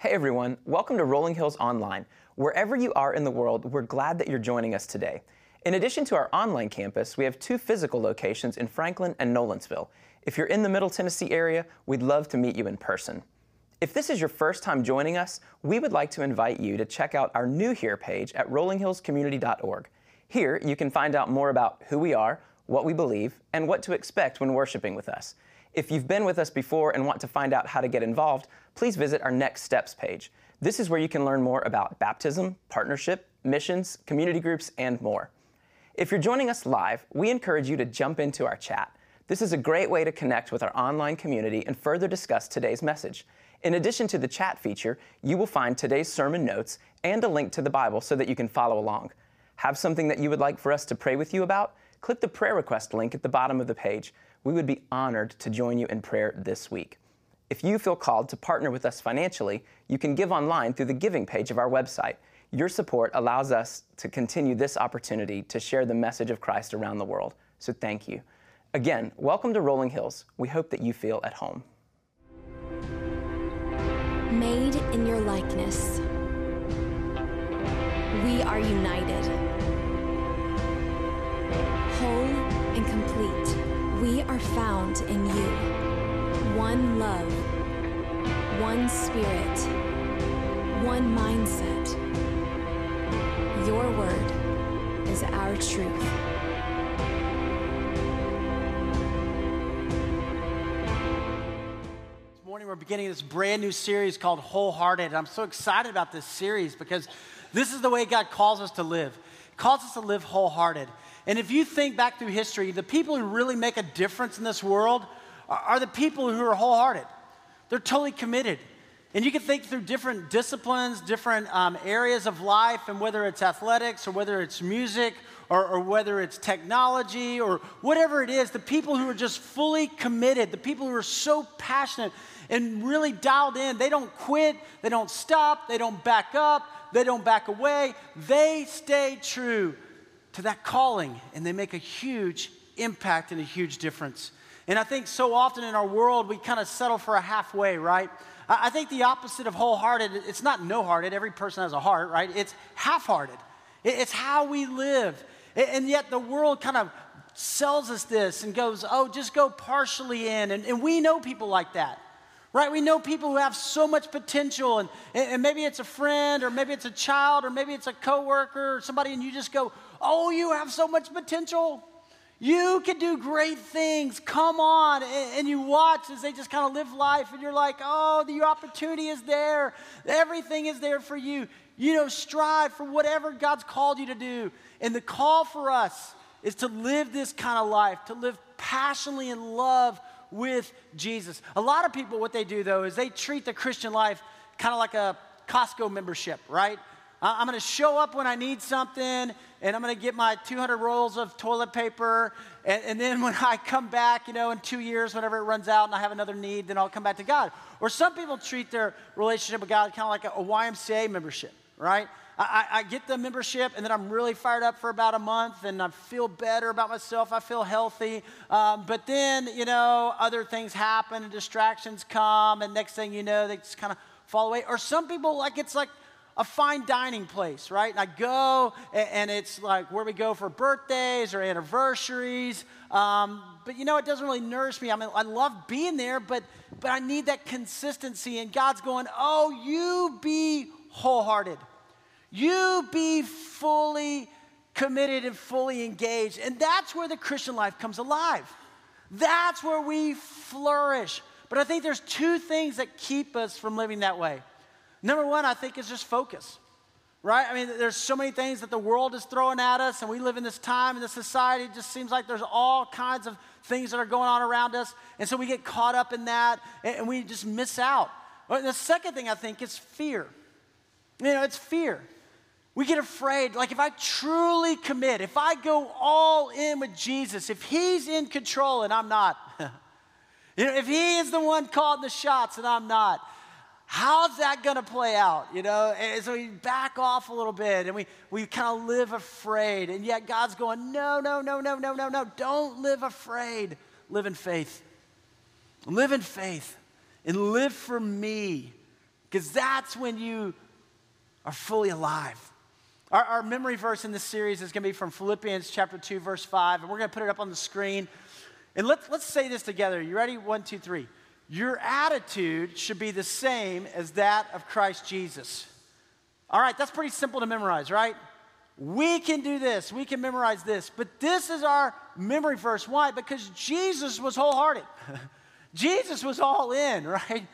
Hey everyone, welcome to Rolling Hills Online. Wherever you are in the world, we're glad that you're joining us today. In addition to our online campus, we have two physical locations in Franklin and Nolensville. If you're in the Middle Tennessee area, we'd love to meet you in person. If this is your first time joining us, we would like to invite you to check out our new Here page at rollinghillscommunity.org. Here, you can find out more about who we are, what we believe, and what to expect when worshiping with us. If you've been with us before and want to find out how to get involved, please visit our Next Steps page. This is where you can learn more about baptism, partnership, missions, community groups, and more. If you're joining us live, we encourage you to jump into our chat. This is a great way to connect with our online community and further discuss today's message. In addition to the chat feature, you will find today's sermon notes and a link to the Bible so that you can follow along. Have something that you would like for us to pray with you about? Click the prayer request link at the bottom of the page. We would be honored to join you in prayer this week. If you feel called to partner with us financially, you can give online through the giving page of our website. Your support allows us to continue this opportunity to share the message of Christ around the world. So thank you. Again, welcome to Rolling Hills. We hope that you feel at home. Made in your likeness. We are united. Whole. We are found in you one love, one spirit, one mindset. Your word is our truth. This morning we're beginning this brand new series called Wholehearted. I'm so excited about this series because this is the way God calls us to live. He calls us to live wholehearted. And if you think back through history, the people who really make a difference in this world are the people who are wholehearted. They're totally committed. And you can think through different disciplines, different um, areas of life, and whether it's athletics or whether it's music or, or, whether it's technology or whatever it is, the people who are just fully committed, the people who are so passionate and really dialed in, they don't quit, they don't stop, they don't back up, they don't back away. They stay true to that calling and they make a huge impact and a huge difference. And I think so often in our world, we kind of settle for a halfway, right? I think the opposite of wholehearted, it's not no hearted. Every person has a heart, right? It's half hearted. It's how we live. And yet the world kind of sells us this and goes, oh, just go partially in. And, and we know people like that, right? We know people who have so much potential. And, and maybe it's a friend, or maybe it's a child, or maybe it's a coworker, or somebody, and you just go, oh, you have so much potential. You can do great things. Come on. And, you watch as they just kind of live life, and you're like, oh, the opportunity is there. Everything is there for you. You know, strive for whatever God's called you to do. And the call for us is to live this kind of life, to live passionately in love with Jesus. A lot of people, what they do though, is they treat the Christian life kind of like a Costco membership, right? I'm going to show up when I need something, and I'm going to get my 200 rolls of toilet paper. And, and, then when I come back, you know, in two years, whenever it runs out and I have another need, then I'll come back to God. Or some people treat their relationship with God kind of like a, YMCA membership, right? I, I, get the membership, and then I'm really fired up for about a month, and I feel better about myself. I feel healthy. Um, but then, you know, other things happen, and distractions come, and next thing you know, they just kind of fall away. Or some people, like, it's like, a fine dining place, right? And I go, and it's like where we go for birthdays or anniversaries. Um, but you know, it doesn't really nourish me. I mean, I love being there, but but I need that consistency. And God's going, oh, you be wholehearted, you be fully committed and fully engaged, and that's where the Christian life comes alive. That's where we flourish. But I think there's two things that keep us from living that way. Number one, I think, is just focus, right? I mean, there's so many things that the world is throwing at us, and we live in this time and this society. It just seems like there's all kinds of things that are going on around us. And so we get caught up in that, and we just miss out. The second thing I think is fear. You know, it's fear. We get afraid. Like, if I truly commit, if I go all in with Jesus, if He's in control and I'm not, you know, if He is the one calling the shots and I'm not, how's that going to play out? You know, and so we back off a little bit and we, we kind of live afraid. And yet God's going, no, no, no, no, no, no, no. Don't live afraid. Live in faith. Live in faith and live for me because that's when you are fully alive. Our, our, memory verse in this series is going to be from Philippians chapter 2, verse 5, and we're going to put it up on the screen. And let's, let's say this together. You ready? One, two, three. Your attitude should be the same as that of Christ Jesus. All right, that's pretty simple to memorize, right? We can do this, we can memorize this, but this is our memory verse. Why? Because Jesus was wholehearted. Jesus was all in, right?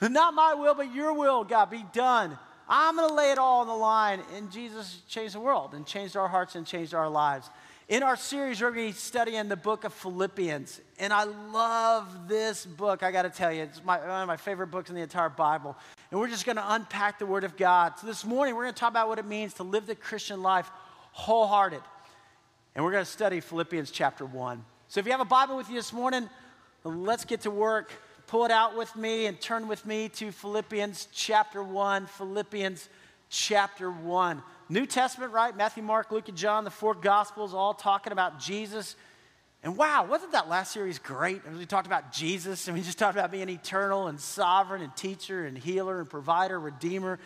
Not my will, but your will, God, be done. I'm going to lay it all on the line. And Jesus changed the world and changed our hearts and changed our lives. In our series, we're going to be studying the book of Philippians. And I love this book, I got to tell you. It's my, one of my favorite books in the entire Bible. And we're just going to unpack the Word of God. So this morning, we're going to talk about what it means to live the Christian life wholehearted. And we're going to study Philippians chapter 1. So if you have a Bible with you this morning, let's get to work pull it out with me and turn with me to Philippians chapter 1. Philippians chapter 1. New Testament, right? Matthew, Mark, Luke, and John, the four Gospels, all talking about Jesus. And wow, wasn't that last series great? And we talked about Jesus and we just talked about being eternal and sovereign and teacher and healer and provider, redeemer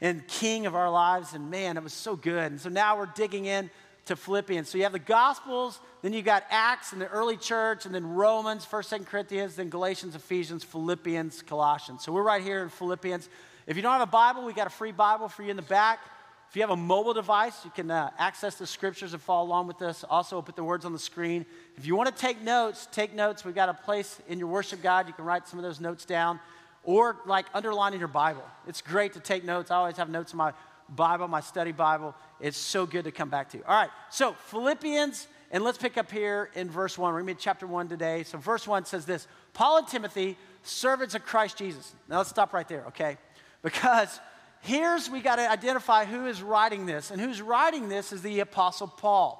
and king of our lives. And man, it was so good. And so now we're digging in to Philippians. So you have the Gospels, then you got Acts and the early church, and then Romans, 1st, 2nd Corinthians, then Galatians, Ephesians, Philippians, Colossians. So we're right here in Philippians. If you don't have a Bible, we got a free Bible for you in the back. If you have a mobile device, you can uh, access the scriptures and follow along with us. Also, we'll put the words on the screen. If you want to take notes, take notes. We've got a place in your worship guide. You can write some of those notes down or like underline in your Bible. It's great to take notes. I always have notes in my Bible, my study Bible. It's so good to come back to. All right, so Philippians, and let's pick up here in verse 1. We're going to be chapter 1 today. So, verse 1 says this Paul and Timothy, servants of Christ Jesus. Now, let's stop right there, okay? Because here's we got to identify who is writing this. And who's writing this is the Apostle Paul.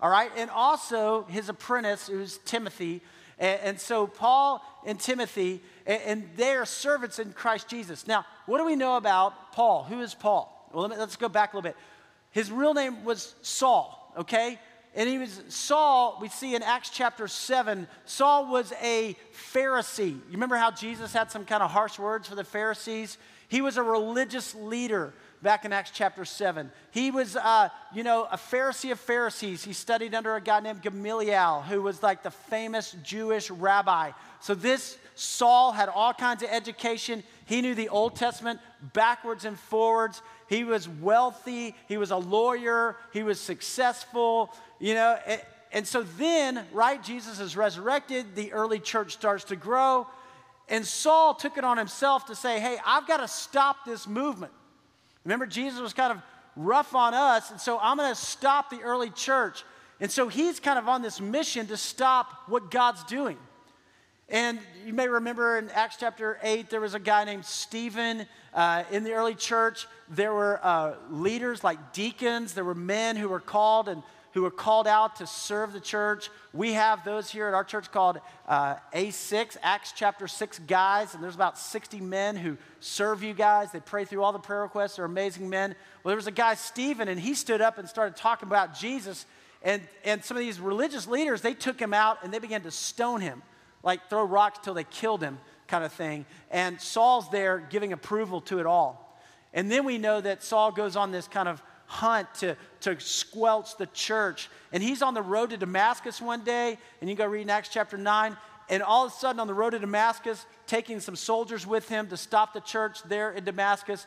All right, and also his apprentice, who's Timothy. And, and so, Paul and Timothy, and, and they are servants in Christ Jesus. Now, what do we know about Paul? Who is Paul? Well, let us go back a little bit. His real name was Saul, okay? And he was Saul, we see in Acts chapter 7, Saul was a Pharisee. You remember how Jesus had some kind of harsh words for the Pharisees? He was a religious leader back in Acts chapter 7. He was, uh, you know, a Pharisee of Pharisees. He studied under a guy named Gamaliel, who was like the famous Jewish rabbi. So this Saul had all kinds of education. He knew the Old Testament backwards and forwards. He was wealthy. He was a lawyer. He was successful, you know. And, and so then, right, Jesus is resurrected. The early church starts to grow. And Saul took it on himself to say, hey, I've got to stop this movement. Remember, Jesus was kind of rough on us. And so I'm going to stop the early church. And so he's kind of on this mission to stop what God's doing. And you may remember in Acts chapter 8, there was a guy named Stephen. Uh, in the early church, there were uh, leaders like deacons. There were men who were called and who are called out to serve the church. We have those here at our church called uh, A6, Acts chapter 6 guys, and there's about 60 men who serve you guys. They pray through all the prayer requests. They're amazing men. Well, there was a guy, Stephen, and he stood up and started talking about Jesus. And, and some of these religious leaders, they took him out and they began to stone him like throw rocks till they killed him kind of thing. And Saul's there giving approval to it all. And then we know that Saul goes on this kind of hunt to, to squelch the church. And he's on the road to Damascus one day, and you go read in Acts chapter 9. And all of a sudden, on the road to Damascus, taking some soldiers with him to stop the church there in Damascus,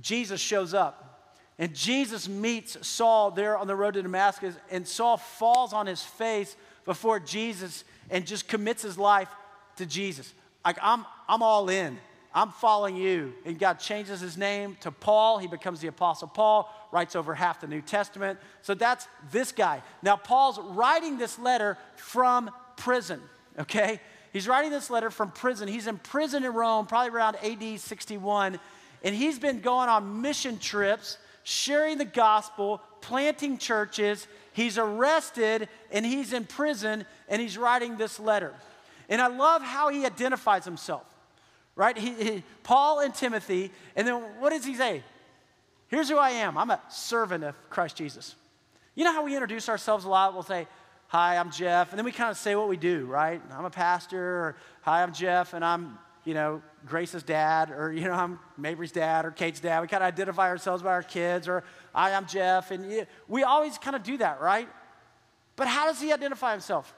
Jesus shows up. And Jesus meets Saul there on the road to Damascus, and Saul falls on his face before Jesus and just commits his life to Jesus. Like, I'm, I'm all in. I'm following you. And God changes his name to Paul. He becomes the Apostle Paul, writes over half the New Testament. So that's this guy. Now, Paul's writing this letter from prison, okay? He's writing this letter from prison. He's in prison in Rome, probably around AD 61. And he's been going on mission trips, sharing the gospel, planting churches. He's arrested and he's in prison and he's writing this letter. And I love how he identifies himself, right? He, he, Paul and Timothy, and then what does he say? Here's who I am I'm a servant of Christ Jesus. You know how we introduce ourselves a lot? We'll say, Hi, I'm Jeff. And then we kind of say what we do, right? I'm a pastor, or Hi, I'm Jeff, and I'm you know, Grace's dad, or, you know, I'm Mabry's dad, or Kate's dad. We kind of identify ourselves by our kids, or I, am Jeff. And we always kind of do that, right? But how does he identify himself?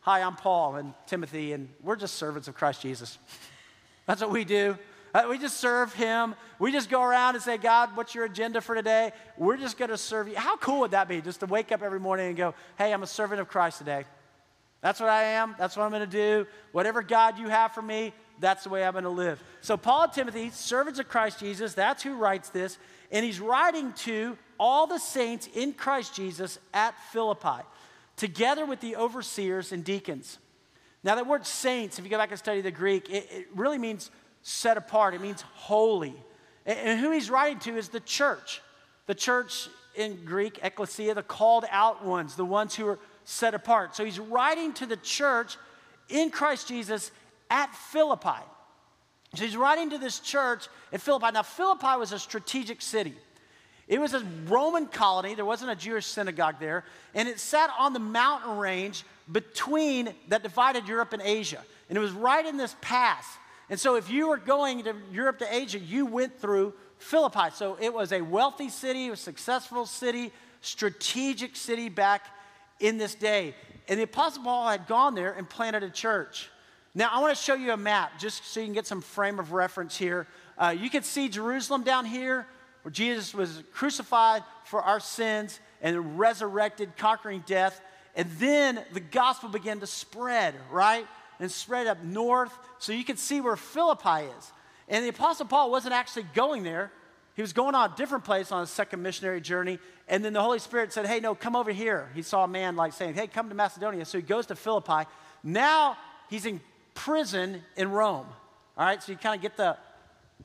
Hi, I'm Paul and Timothy, and we're just servants of Christ Jesus. That's what we do. Uh, we just serve him. We just go around and say, God, what's your agenda for today? We're just going to serve you. How cool would that be just to wake up every morning and go, hey, I'm a servant of Christ today? That's what I am. That's what I'm going to do. Whatever God you have for me, that's the way I'm going to live. So, Paul and Timothy, servants of Christ Jesus, that's who writes this. And he's writing to all the saints in Christ Jesus at Philippi, together with the overseers and deacons. Now, that word saints, if you go back and study the Greek, it, it really means set apart, it means holy. And, and who he's writing to is the church. The church in Greek, ecclesia, the called out ones, the ones who are set apart. So he's writing to the church in Christ Jesus at Philippi. So he's writing to this church at Philippi. Now, Philippi was a strategic city. It was a Roman colony. There wasn't a Jewish synagogue there. And it sat on the mountain range between that divided Europe and Asia. And it was right in this pass. And so if you were going to Europe to Asia, you went through Philippi. So it was a wealthy city, a successful city, strategic city back in this day. And the Apostle Paul had gone there and planted a church. Now, I want to show you a map just so you can get some frame of reference here. Uh, you can see Jerusalem down here, where Jesus was crucified for our sins and resurrected, conquering death. And then the gospel began to spread, right? And spread up north. So you can see where Philippi is. And the Apostle Paul wasn't actually going there, he was going on a different place on a second missionary journey. And then the Holy Spirit said, Hey, no, come over here. He saw a man like saying, Hey, come to Macedonia. So he goes to Philippi. Now he's in prison in Rome. All right, so you kind of get the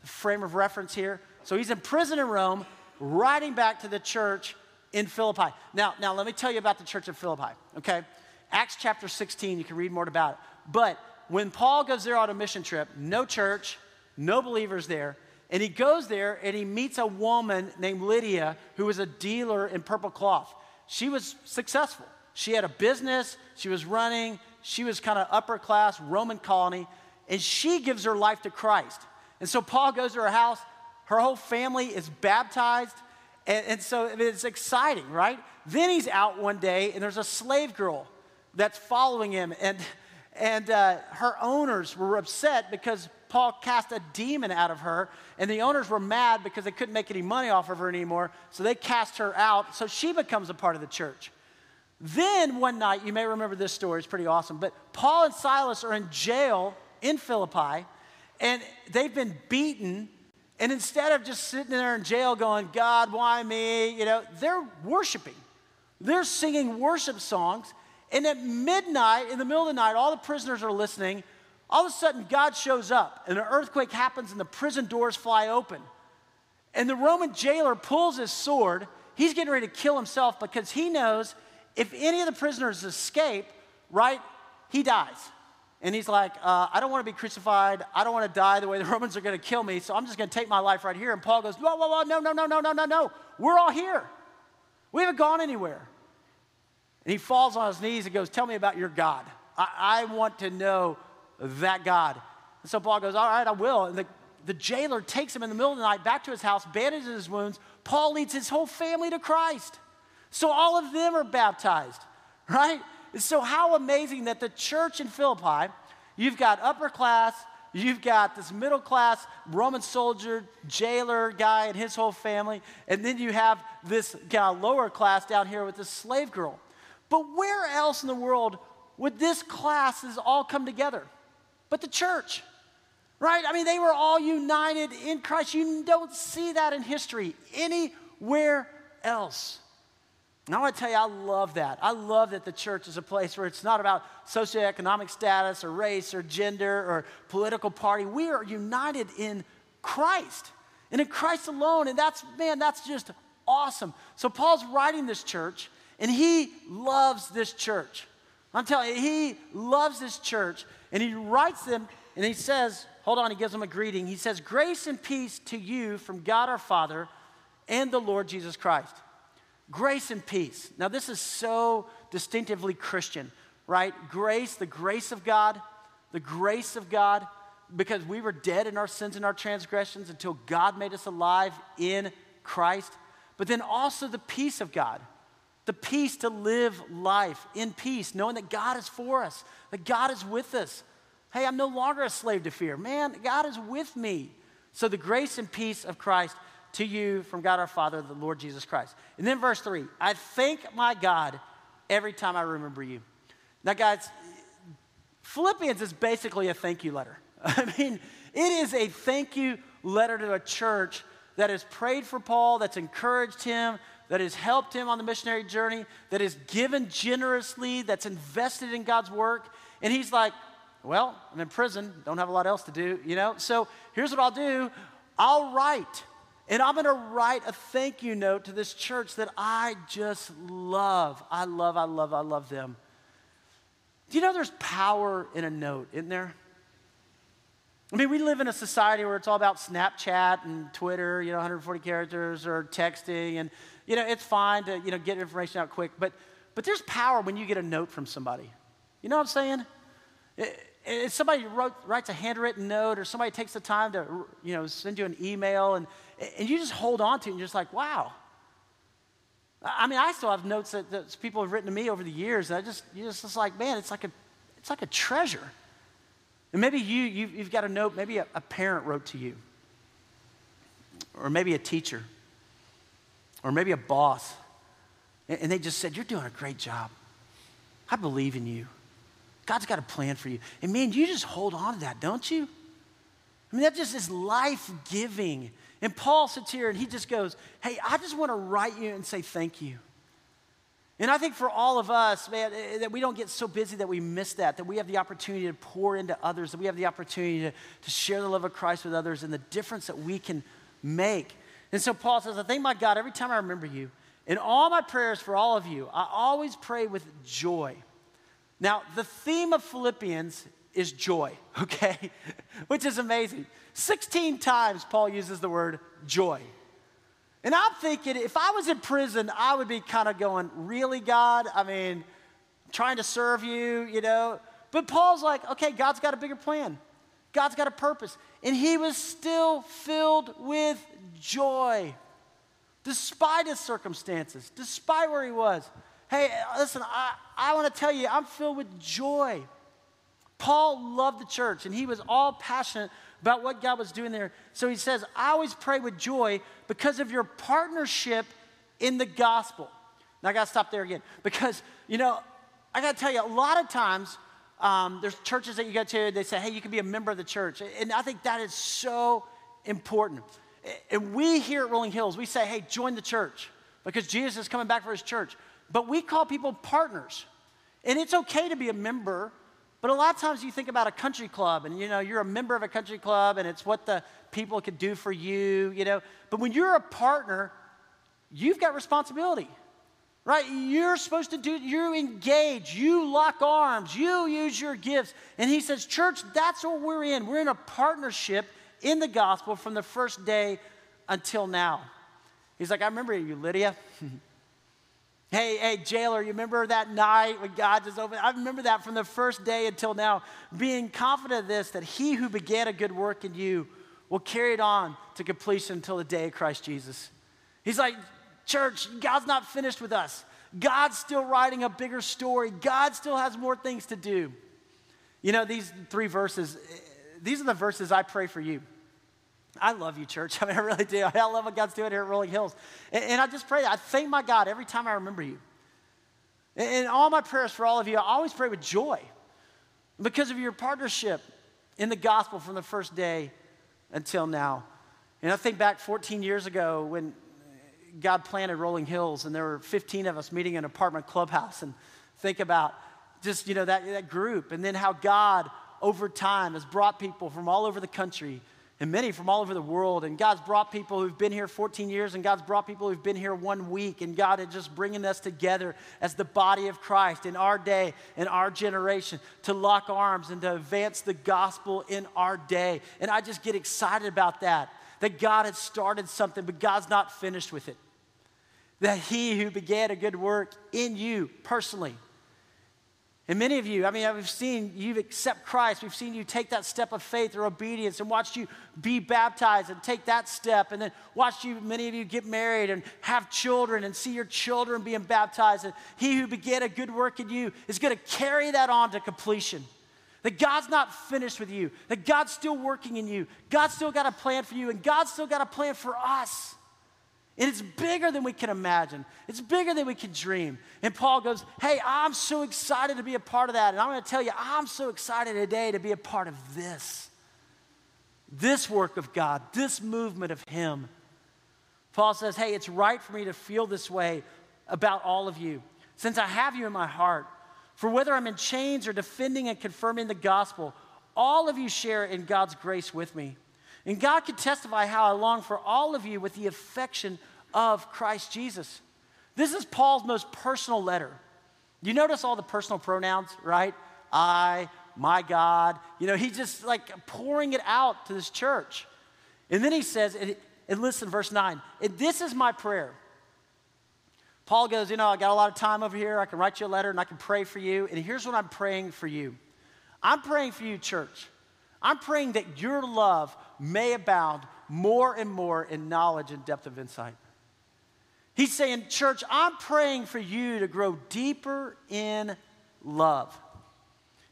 frame of reference here. So he's in prison in Rome, writing back to the church in Philippi. Now, now let me tell you about the church of Philippi, okay? Acts chapter 16, you can read more about it. But when Paul goes there on a mission trip, no church, no believers there. And he goes there and he meets a woman named Lydia who was a dealer in purple cloth. She was successful. She had a business, she was running, she was kind of upper class Roman colony, and she gives her life to Christ. And so Paul goes to her house, her whole family is baptized, and, and so it's exciting, right? Then he's out one day, and there's a slave girl that's following him, and, and uh, her owners were upset because Paul cast a demon out of her, and the owners were mad because they couldn't make any money off of her anymore, so they cast her out. So she becomes a part of the church. Then one night, you may remember this story, it's pretty awesome, but Paul and Silas are in jail in Philippi, and they've been beaten. And instead of just sitting there in jail going, God, why me? You know, they're worshiping. They're singing worship songs. And at midnight, in the middle of the night, all the prisoners are listening. All of a sudden, God shows up, and an earthquake happens, and the prison doors fly open. And the Roman jailer pulls his sword. He's getting ready to kill himself because he knows if any of the prisoners escape, right, he dies. And he's like, uh, I don't want to be crucified. I don't want to die the way the Romans are going to kill me, so I'm just going to take my life right here. And Paul goes, Whoa, whoa, whoa, no, no, no, no, no, no, no. We're all here. We haven't gone anywhere. And he falls on his knees and goes, Tell me about your God. I, I want to know that God. And so Paul goes, All right, I will. And the, the jailer takes him in the middle of the night back to his house, bandages his wounds. Paul leads his whole family to Christ. So all of them are baptized, right? So, how amazing that the church in Philippi, you've got upper class, you've got this middle class Roman soldier, jailer guy, and his whole family, and then you have this kind of lower class down here with this slave girl. But where else in the world would this classes all come together? But the church, right? I mean, they were all united in Christ. You don't see that in history anywhere else. And I want to tell you, I love that. I love that the church is a place where it's not about socioeconomic status or race or gender or political party. We are united in Christ and in Christ alone. And that's, man, that's just awesome. So Paul's writing this church and he loves this church. I'm telling you, he loves this church and he writes them and he says, hold on, he gives them a greeting. He says, Grace and peace to you from God our Father and the Lord Jesus Christ. Grace and peace. Now, this is so distinctively Christian, right? Grace, the grace of God, the grace of God, because we were dead in our sins and our transgressions until God made us alive in Christ, but then also the peace of God. The peace to live life in peace, knowing that God is for us, that God is with us. Hey, I'm no longer a slave to fear. Man, God is with me. So the grace and peace of Christ to you from God our Father, the Lord Jesus Christ. And then verse three, I thank my God every time I remember you. Now, guys, Philippians is basically a thank you letter. I mean, it is a thank you letter to a church that has prayed for Paul, that's encouraged him, that has helped him on the missionary journey, that has given generously, that's invested in God's work. And he's like, Well, I'm in prison, don't have a lot else to do, you know? So here's what I'll do I'll write. And I'm going to write a thank you note to this church that I just love. I love, I love, I love them. Do you know there's power in a note, isn't there? I mean, we live in a society where it's all about Snapchat and Twitter, you know, 140 characters or texting, and, you know, it's fine to, you know, get information out quick, but, but there's power when you get a note from somebody. You know what I'm saying? If somebody wrote, writes a handwritten note or somebody takes the time to, you know, send you an email and, and you just hold on to it and you're just like, wow. I mean, I still have notes that, that people have written to me over the years, and I just, you're just, just like, man, it's like a, it's like a treasure. And maybe you, you've, you've got a note, maybe a, a parent wrote to you, or maybe a teacher, or maybe a boss, and, and they just said, You're doing a great job. I believe in you. God's got a plan for you. And man, you just hold on to that, don't you? I mean, that just is life giving. And Paul sits here and he just goes, Hey, I just want to write you and say thank you. And I think for all of us, man, eh, that we don't get so busy that we miss that, that we have the opportunity to pour into others, that we have the opportunity to, to share the love of Christ with others and the difference that we can make. And so Paul says, I thank my God every time I remember you. In all my prayers for all of you, I always pray with joy. Now, the theme of Philippians is joy, okay? Which is amazing. 16 times Paul uses the word joy. And I'm thinking, if I was in prison, I would be kind of going, Really, God? I mean, trying to serve you, you know? But Paul's like, Okay, God's got a bigger plan, God's got a purpose. And he was still filled with joy, despite his circumstances, despite where he was. Hey, listen, I, I want to tell you, I'm filled with joy. Paul loved the church and he was all passionate about what God was doing there. So he says, I always pray with joy because of your partnership in the gospel. Now I got to stop there again because, you know, I got to tell you, a lot of times um, there's churches that you go to, they say, hey, you can be a member of the church. And I think that is so important. And we here at Rolling Hills, we say, hey, join the church because Jesus is coming back for his church. But we call people partners. And it's okay to be a member but a lot of times you think about a country club and you know you're a member of a country club and it's what the people could do for you, you know. But when you're a partner, you've got responsibility. Right? You're supposed to do you engage, you lock arms, you use your gifts. And he says, "Church, that's what we're in. We're in a partnership in the gospel from the first day until now." He's like, "I remember you, Lydia." Hey, hey, jailer, you remember that night when God just opened? I remember that from the first day until now, being confident of this, that he who began a good work in you will carry it on to completion until the day of Christ Jesus. He's like, church, God's not finished with us. God's still writing a bigger story. God still has more things to do. You know, these three verses, eh, these are the verses I pray for you. I love you, church. I mean, I really do. I love what God's doing here at Rolling Hills. And, and I just pray, I thank my God every time I remember you. And, and all my prayers for all of you, I always pray with joy because of your partnership in the gospel from the first day until now. And I think back 14 years ago when God planted Rolling Hills and there were 15 of us meeting in an apartment clubhouse and think about just, you know, that, that group and then how God over time has brought people from all over the country and many from all over the world. And God's brought people who've been here 14 years, and God's brought people who've been here one week. And God is just bringing us together as the body of Christ in our day, in our generation, to lock arms and to advance the gospel in our day. And I just get excited about that, that God has started something, but God's not finished with it. That He who began a good work in you personally, And many of you, I mean, we've seen you accept Christ. We've seen you take that step of faith or obedience and watched you be baptized and take that step. And then watched you, many of you, get married and have children and see your children being baptized. And he who began a good work in you is going to carry that on to completion. That God's not finished with you, that God's still working in you. God's still got a plan for you, and God's still got a plan for us. And it's bigger than we can imagine. It's bigger than we can dream. And Paul goes, Hey, I'm so excited to be a part of that. And I'm going to tell you, I'm so excited today to be a part of this. This work of God, this movement of Him. Paul says, Hey, it's right for me to feel this way about all of you, since I have you in my heart. For whether I'm in chains or defending and confirming the gospel, all of you share in God's grace with me. And God can testify how I long for all of you with the affection of Christ Jesus. This is Paul's most personal letter. You notice all the personal pronouns, right? I, my God. You know, he's just like pouring it out to this church. And then he says, and, and listen, verse 9, and this is my prayer. Paul goes, You know, I got a lot of time over here. I can write you a letter and I can pray for you. And here's what I'm praying for you I'm praying for you, church. I'm praying that your love may abound more and more in knowledge and depth of insight. He's saying, Church, I'm praying for you to grow deeper in love.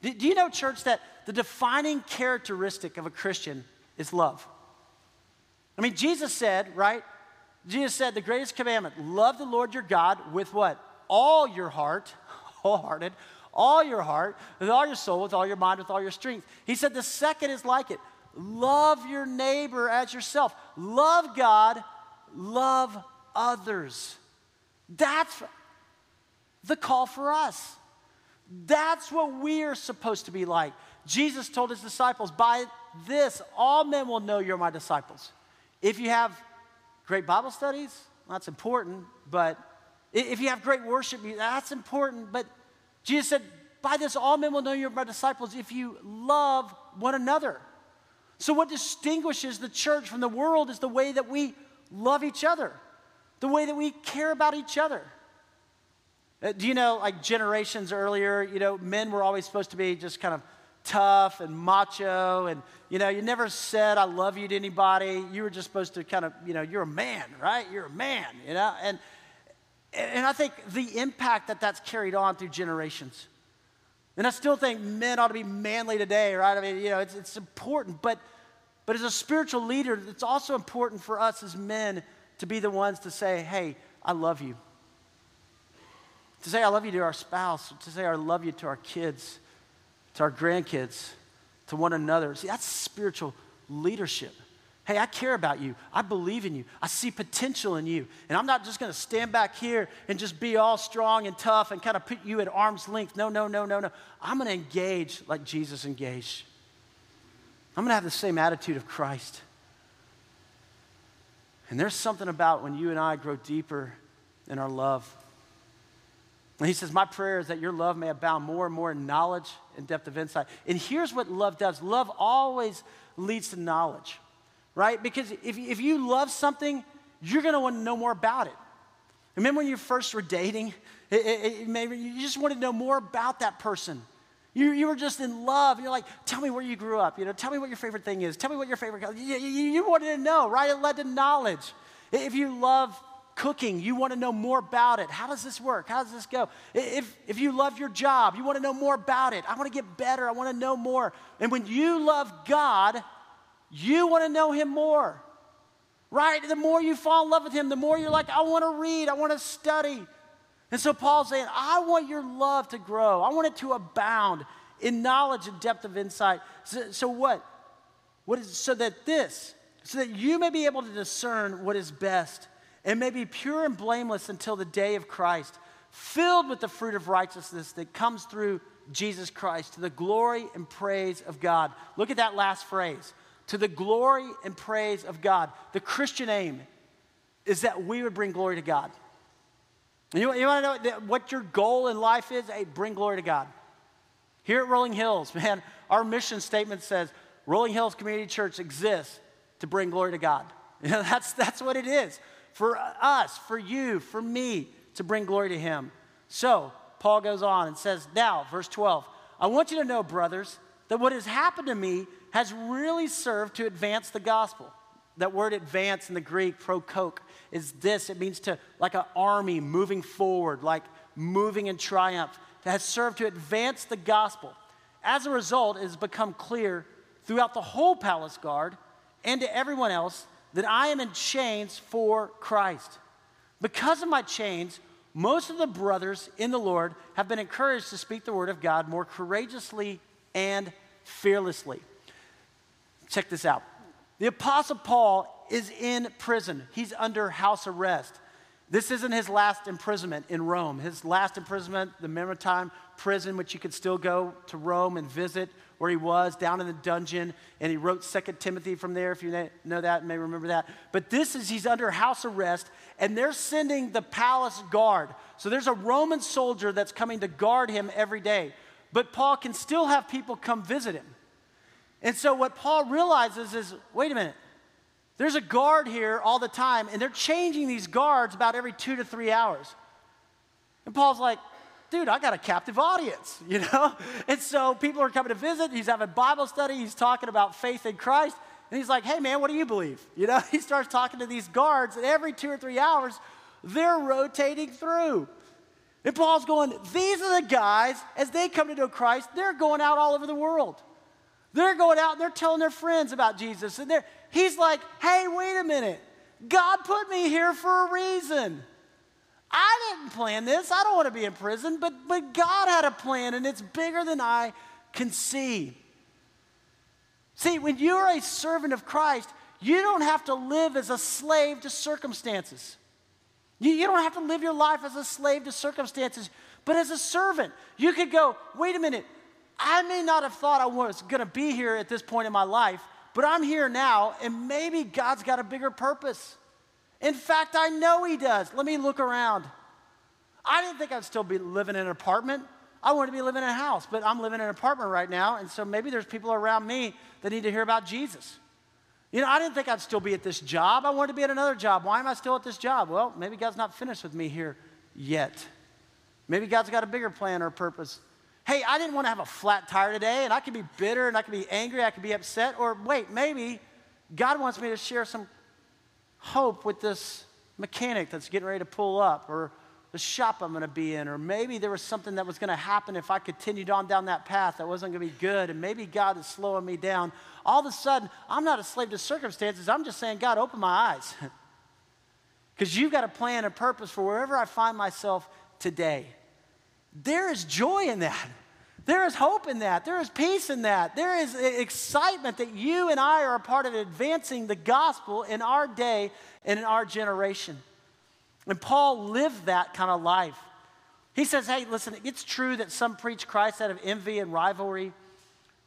Do, you know, church, that the defining characteristic of a Christian is love? I mean, Jesus said, right? Jesus said, the greatest commandment love the Lord your God with what? All your heart, wholehearted, all your heart, with all your soul, with all your mind, with all your strength. He said, the second is like it love your neighbor as yourself. Love God, love others. That's the call for us. That's what we're supposed to be like. Jesus told his disciples, By this, all men will know you're my disciples. If you have great Bible studies, that's important, but if you have great worship, that's important. But Jesus said, By this, all men will know you're my disciples if you love one another. So, what distinguishes the church from the world is the way that we love each other the way that we care about each other. Uh, do you know, like generations earlier, you know, men were always supposed to be just kind of tough and macho, and, you know, you never said, I love you to anybody. You were just supposed to kind of, you know, you're a man, right? You're a man, you know? And, and I think the impact that that's carried on through generations. And I still think men ought to be manly today, right? I mean, you know, it's, it's important, but, but as a spiritual leader, it's also important for us as men to be the ones to say, hey, I love you. To say I love you to our spouse, to say I love you to our kids, to our grandkids, to one another. See, that's spiritual leadership. Hey, I care about you. I believe in you. I see potential in you. And I'm not just going to stand back here and just be all strong and tough and kind of put you at arm's length. No, no, no, no, no. I'm going to engage like Jesus engaged. I'm going to have the same attitude of Christ. And there's something about when you and I grow deeper in our love. And he says, My prayer is that your love may abound more and more in knowledge and depth of insight. And here's what love does love always leads to knowledge, right? Because if, if you love something, you're going to want to know more about it. Remember when you first were dating? It, it, it, maybe you just wanted to know more about that person. You, you were just in love. You're like, tell me where you grew up. You know, tell me what your favorite thing is. Tell me what your favorite color. You, you, you wanted to know, right? It led to knowledge. If you love cooking, you want to know more about it. How does this work? How does this go? If, if you love your job, you want to know more about it. I want to get better. I want to know more. And when you love God, you want to know Him more, right? The more you fall in love with Him, the more you're like, I want to read, I want to study. And so Paul's saying, I want your love to grow. I want it to abound in knowledge and depth of insight. So, so what? What is so that this, so that you may be able to discern what is best and may be pure and blameless until the day of Christ, filled with the fruit of righteousness that comes through Jesus Christ to the glory and praise of God. Look at that last phrase. To the glory and praise of God. The Christian aim is that we would bring glory to God. You, you want to know what your goal in life is? Hey, bring glory to God. Here at Rolling Hills, man, our mission statement says Rolling Hills Community Church exists to bring glory to God. You know, that's, that's what it is for us, for you, for me, to bring glory to Him. So, Paul goes on and says, Now, verse 12, I want you to know, brothers, that what has happened to me has really served to advance the gospel. That word advance in the Greek, prokope, is this. It means to, like an army moving forward, like moving in triumph, that has served to advance the gospel. As a result, it has become clear throughout the whole palace guard and to everyone else that I am in chains for Christ. Because of my chains, most of the brothers in the Lord have been encouraged to speak the word of God more courageously and fearlessly. Check this out. The Apostle Paul is in prison, he's under house arrest. This isn't his last imprisonment in Rome. His last imprisonment, the Mamertine prison, which you could still go to Rome and visit where he was, down in the dungeon. And he wrote Second Timothy from there, if you know that, may remember that. But this is, he's under house arrest, and they're sending the palace guard. So there's a Roman soldier that's coming to guard him every day. But Paul can still have people come visit him. And so what Paul realizes is wait a minute, there's a guard here all the time, and they're changing these guards about every two to three hours. And Paul's like, dude, I got a captive audience, you know? And so people are coming to visit. He's having Bible study. He's talking about faith in Christ. And he's like, hey, man, what do you believe? You know, he starts talking to these guards, and every two or three hours, they're rotating through. And Paul's going, these are the guys, as they come to know Christ, they're going out all over the world. They're going out and they're telling their friends about Jesus. And he's like, hey, wait a minute. God put me here for a reason. I didn't plan this. I don't want to be in prison, but, but God had a plan and it's bigger than I can see. See, when you're a servant of Christ, you don't have to live as a slave to circumstances. You, you don't have to live your life as a slave to circumstances, but as a servant. You could go, wait a minute, I may not have thought I was going to be here at this point in my life, but I'm here now, and maybe God's got a bigger purpose. In fact, I know He does. Let me look around. I didn't think I'd still be living in an apartment. I wanted to be living in a house, but I'm living in an apartment right now, and so maybe there's people around me that need to hear about Jesus. You know, I didn't think I'd still be at this job. I wanted to be at another job. Why am I still at this job? Well, maybe God's not finished with me here yet. Maybe God's got a bigger plan or purpose hey, I didn't want to have a flat tire today, and I could be bitter and I could be angry, I could be upset, or wait, maybe God wants me to share some hope with this mechanic that's getting ready to pull up, or the shop I'm going to be in, or maybe there was something that was going to happen if I continued on down that path that wasn't going to be good, and maybe God is slowing me down. All of a sudden, I'm not a slave to circumstances. I'm just saying, God, open my eyes. Because you've got a plan and purpose for wherever I find myself today. There is joy in that. There is hope in that. There is peace in that. There is excitement that you and I are a part of advancing the gospel in our day and in our generation. And Paul lived that kind of life. He says, hey, listen, it's true that some preach Christ out of envy and rivalry,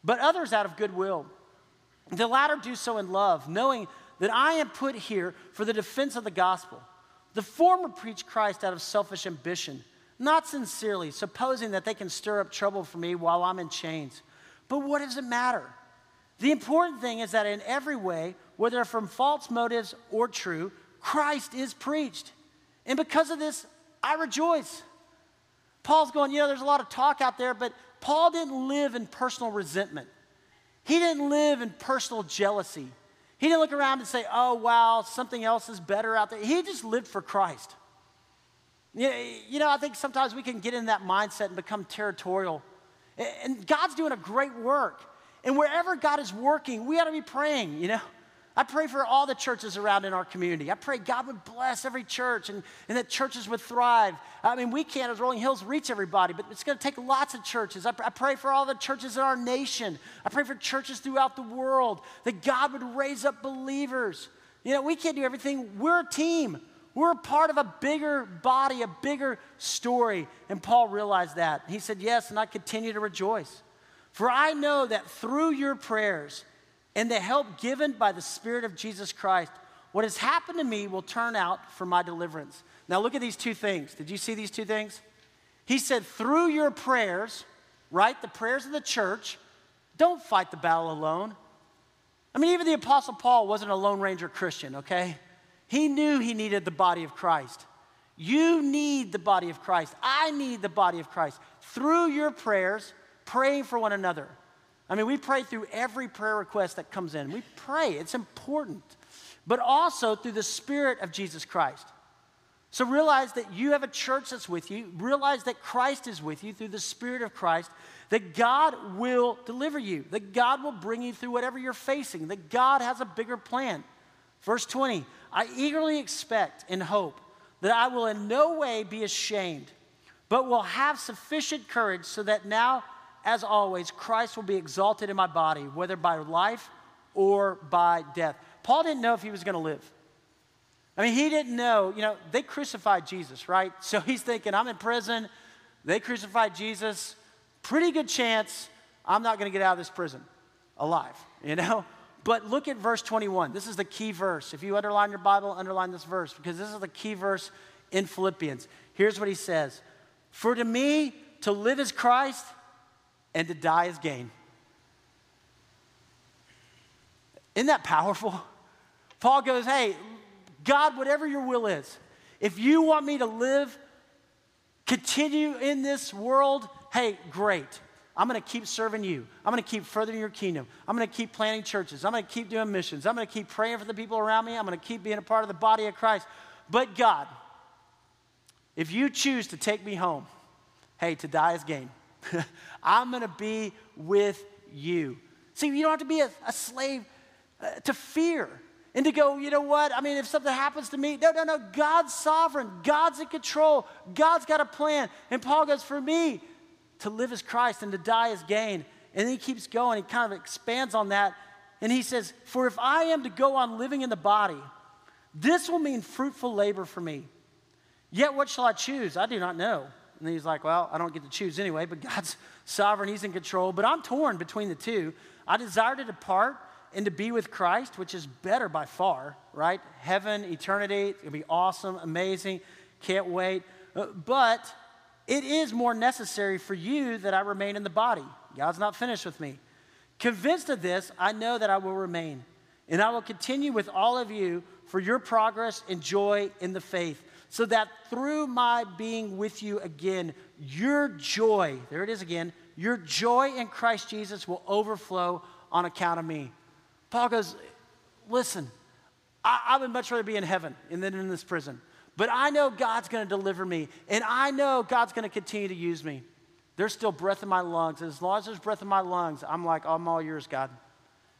but others out of goodwill. The latter do so in love, knowing that I am put here for the defense of the gospel. The former preach Christ out of selfish ambition not sincerely, supposing that they can stir up trouble for me while I'm in chains. But what does it matter? The important thing is that in every way, whether from false motives or true, Christ is preached. And because of this, I rejoice. Paul's going, you know, there's a lot of talk out there, but Paul didn't live in personal resentment. He didn't live in personal jealousy. He didn't look around and say, oh, wow, something else is better out there. He just lived for Christ. You know, I think sometimes we can get in that mindset and become territorial. And God's doing a great work. And wherever God is working, we ought to be praying, you know. I pray for all the churches around in our community. I pray God would bless every church and, and that churches would thrive. I mean, we can't, as Rolling Hills, reach everybody, but it's going to take lots of churches. I, I pray for all the churches in our nation. I pray for churches throughout the world that God would raise up believers. You know, we can't do everything. We're a team. We're part of a bigger body, a bigger story. And Paul realized that. He said, Yes, and I continue to rejoice. For I know that through your prayers and the help given by the Spirit of Jesus Christ, what has happened to me will turn out for my deliverance. Now, look at these two things. Did you see these two things? He said, Through your prayers, right? The prayers of the church, don't fight the battle alone. I mean, even the Apostle Paul wasn't a Lone Ranger Christian, okay? He knew he needed the body of Christ. You need the body of Christ. I need the body of Christ. Through your prayers, praying for one another. I mean, we pray through every prayer request that comes in. We pray, it's important. But also through the Spirit of Jesus Christ. So realize that you have a church that's with you. Realize that Christ is with you through the Spirit of Christ. That God will deliver you. That God will bring you through whatever you're facing. That God has a bigger plan. Verse 20 I eagerly expect and hope that I will in no way be ashamed, but will have sufficient courage so that now, as always, Christ will be exalted in my body, whether by life or by death. Paul didn't know if he was going to live. I mean, he didn't know, you know, they crucified Jesus, right? So he's thinking, I'm in prison. They crucified Jesus. Pretty good chance I'm not going to get out of this prison alive, you know? But look at verse 21. This is the key verse. If you underline your Bible, underline this verse because this is the key verse in Philippians. Here's what he says For to me, to live is Christ, and to die is gain. Isn't that powerful? Paul goes, Hey, God, whatever your will is, if you want me to live, continue in this world, hey, great. I'm going to keep serving you. I'm going to keep furthering your kingdom. I'm going to keep planting churches. I'm going to keep doing missions. I'm going to keep praying for the people around me. I'm going to keep being a part of the body of Christ. But God, if you choose to take me home, hey, to die is gain. I'm going to be with you. See, you don't have to be a, a slave uh, to fear and to go, you know what? I mean, if something happens to me, no, no, no. God's sovereign. God's in control. God's got a plan. And Paul goes, for me, to live as Christ and to die as gain. And then he keeps going. He kind of expands on that. And he says, For if I am to go on living in the body, this will mean fruitful labor for me. Yet what shall I choose? I do not know. And he's like, Well, I don't get to choose anyway, but God's sovereign. He's in control. But I'm torn between the two. I desire to depart and to be with Christ, which is better by far, right? Heaven, eternity, gonna be awesome, amazing, can't wait. Uh, but it is more necessary for you that I remain in the body. God's not finished with me. Convinced of this, I know that I will remain, and I will continue with all of you for your progress and joy in the faith, so that through my being with you again, your joy, there it is again, your joy in Christ Jesus will overflow on account of me. Paul goes, Listen, I, I would much rather be in heaven than in this prison. But I know God's going to deliver me, and I know God's going to continue to use me. There's still breath in my lungs. As long as there's breath in my lungs, I'm like, I'm all yours, God.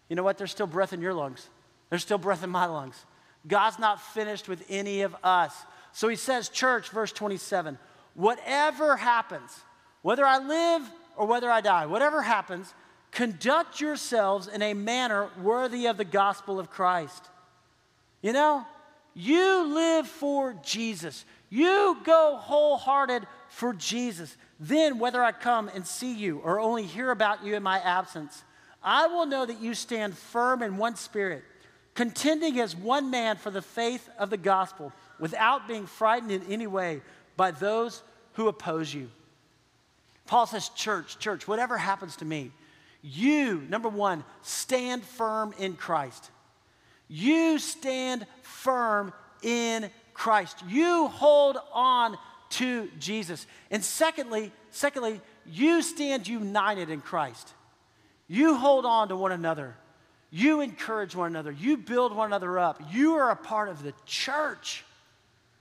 You know what? There's still breath in your lungs. There's still breath in my lungs. God's not finished with any of us. So he says, church, verse 27, whatever happens, whether I live or whether I die, whatever happens, conduct yourselves in a manner worthy of the gospel of Christ. You know, you live for Jesus. You go wholehearted for Jesus. Then, whether I come and see you or only hear about you in my absence, I will know that you stand firm in one spirit, contending as one man for the faith of the gospel, without being frightened in any way by those who oppose you. Paul says, Church, church, whatever happens to me, you, number one, stand firm in Christ. You stand firm in Christ. You hold on to Jesus. And secondly, secondly, you stand united in Christ. You hold on to one another. You encourage one another. You build one another up. You are a part of the church.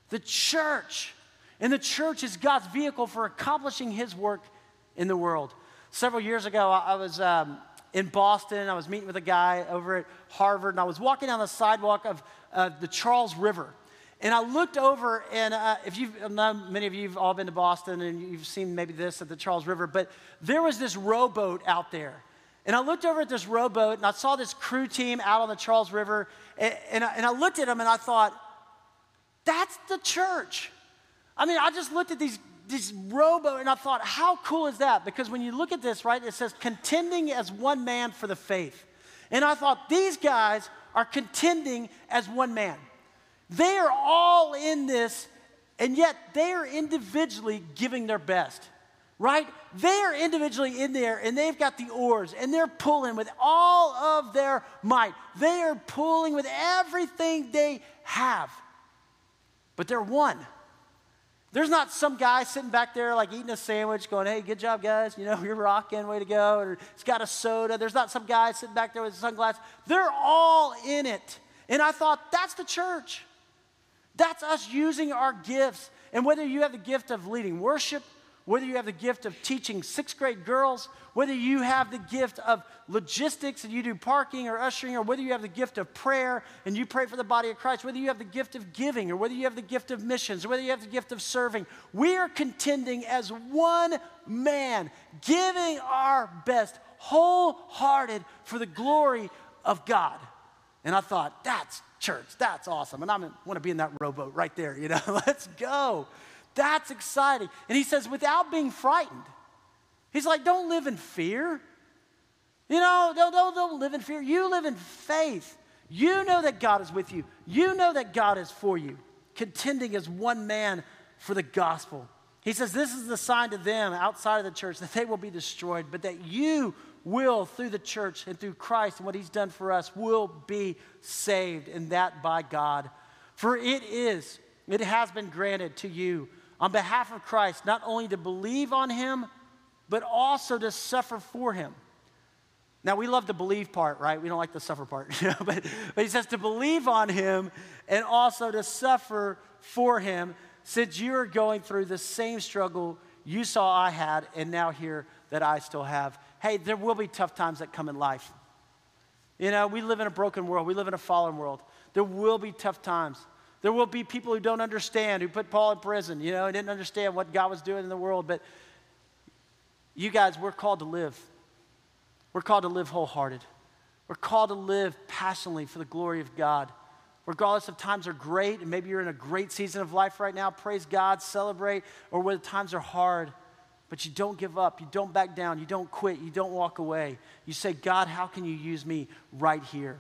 The church. And the church is God's vehicle for accomplishing his work in the world. Several years ago, I was um, in Boston. I was meeting with a guy over at Harvard, and I was walking down the sidewalk of uh, the Charles River. And I looked over, and uh, if you've, many of you have all been to Boston and you've seen maybe this at the Charles River, but there was this rowboat out there. And I looked over at this rowboat and I saw this crew team out on the Charles River. And, and, I, and I looked at them and I thought, that's the church. I mean, I just looked at these this rowboat, and I thought, how cool is that? Because when you look at this, right, it says contending as one man for the faith. And I thought, these guys are contending as one man. They are all in this, and yet they are individually giving their best, right? They are individually in there, and they've got the oars, and they're pulling with all of their might. They are pulling with everything they have. But they're one. There's not some guy sitting back there like eating a sandwich going, hey, good job, guys. You know, you're rocking, way to go. Or he's got a soda. There's not some guy sitting back there with sunglasses. They're all in it. And I thought, that's the church. That's us using our gifts. And whether you have the gift of leading worship, whether you have the gift of teaching sixth grade girls, whether you have the gift of logistics and you do parking or ushering, or whether you have the gift of prayer and you pray for the body of Christ, whether you have the gift of giving, or whether you have the gift of missions, or whether you have the gift of serving, we are contending as one man, giving our best, wholehearted for the glory of God. And I thought, that's church, that's awesome. And I want to be in that rowboat right there, you know, let's go. That's exciting. And he says, without being frightened. He's like, don't live in fear. You know, don't, don't, don't live in fear. You live in faith. You know that God is with you. You know that God is for you, contending as one man for the gospel. He says, This is the sign to them outside of the church that they will be destroyed, but that you will, through the church and through Christ and what he's done for us, will be saved, and that by God. For it is, it has been granted to you on behalf of Christ, not only to believe on him, but also to suffer for him. Now, we love the believe part, right? We don't like the suffer part. but, but he says to believe on him and also to suffer for him, since you are going through the same struggle you saw I had and now hear that I still have. Hey, there will be tough times that come in life. You know, we live in a broken world, we live in a fallen world. There will be tough times. There will be people who don't understand, who put Paul in prison, you know, and didn't understand what God was doing in the world. But you guys, we're called to live. We're called to live wholehearted. We're called to live passionately for the glory of God. Regardless if times are great, and maybe you're in a great season of life right now, praise God, celebrate, or whether times are hard, but you don't give up, you don't back down, you don't quit, you don't walk away. You say, God, how can you use me right here?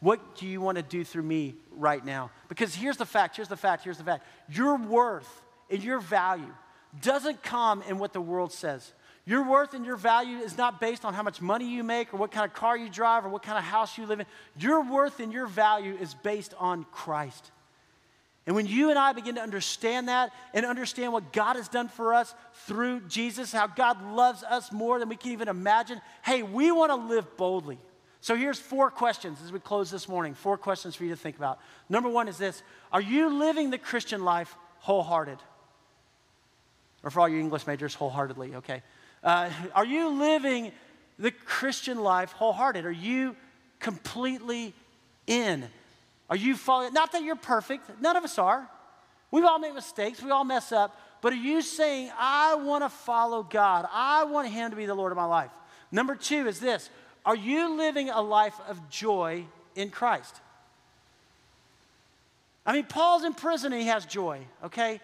What do you want to do through me right now? Because here's the fact, here's the fact, here's the fact. Your worth and your value doesn't come in what the world says. Your worth and your value is not based on how much money you make or what kind of car you drive or what kind of house you live in. Your worth and your value is based on Christ. And when you and I begin to understand that and understand what God has done for us through Jesus, how God loves us more than we can even imagine, hey, we want to live boldly. So here's four questions as we close this morning. Four questions for you to think about. Number one is this Are you living the Christian life wholehearted? Or for all you English majors, wholeheartedly, okay. Uh, are you living the Christian life wholehearted? Are you completely in? Are you following? Not that you're perfect, none of us are. We've all made mistakes, we all mess up. But are you saying, I want to follow God? I want Him to be the Lord of my life? Number two is this are you living a life of joy in Christ? I mean, Paul's in prison and he has joy, okay?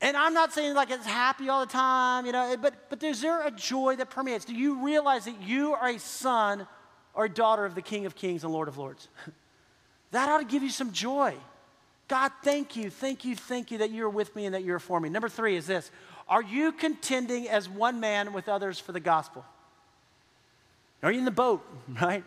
And I'm not saying like it's happy all the time, you know, but, but is there a joy that permeates? Do you realize that you are a son or a daughter of the King of Kings and Lord of Lords? that ought to give you some joy. God, thank you, thank you, thank you that you're with me and that you're for me. Number three is this Are you contending as one man with others for the gospel? Are you in the boat, right?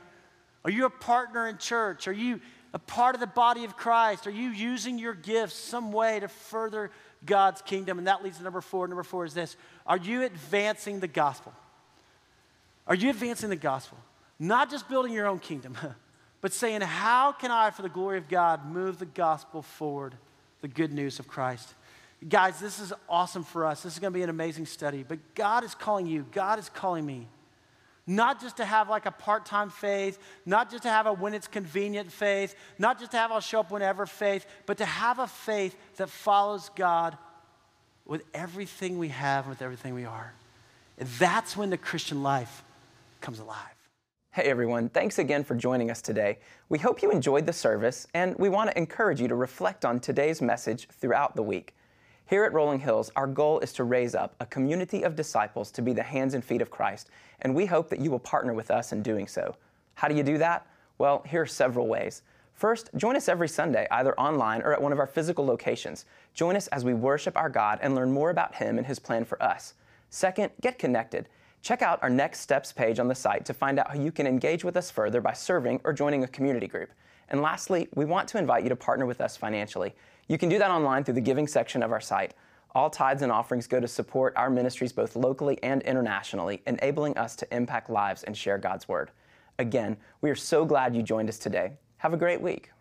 Are you a partner in church? Are you a part of the body of Christ? Are you using your gifts some way to further God's kingdom? And that leads to number four. Number four is this Are you advancing the gospel? Are you advancing the gospel? Not just building your own kingdom, but saying, How can I, for the glory of God, move the gospel forward, the good news of Christ? Guys, this is awesome for us. This is going to be an amazing study. But God is calling you, God is calling me not just to have like a part time faith, not just to have a when it's convenient faith, not just to have I'll show up whenever faith, but to have a faith that follows God with everything we have, and with everything we are. And that's when the Christian life comes alive. Hey everyone, thanks again for joining us today. We hope you enjoyed the service, and we want to encourage you to reflect on today's message throughout the week. Here at Rolling Hills, our goal is to raise up a community of disciples to be the hands and feet of Christ, and we hope that you will partner with us in doing so. How do you do that? Well, here are several ways. First, join us every Sunday, either online or at one of our physical locations. Join us as we worship our God and learn more about Him and His plan for us. Second, get connected. Check out our Next Steps page on the site to find out how you can engage with us further by serving or joining a community group. And lastly, we want to invite you to partner with us financially. You can do that online through the giving section of our site. All tithes and offerings go to support our ministries both locally and internationally, enabling us to impact lives and share God's Word. Again, we are so glad you joined us today. Have a great week.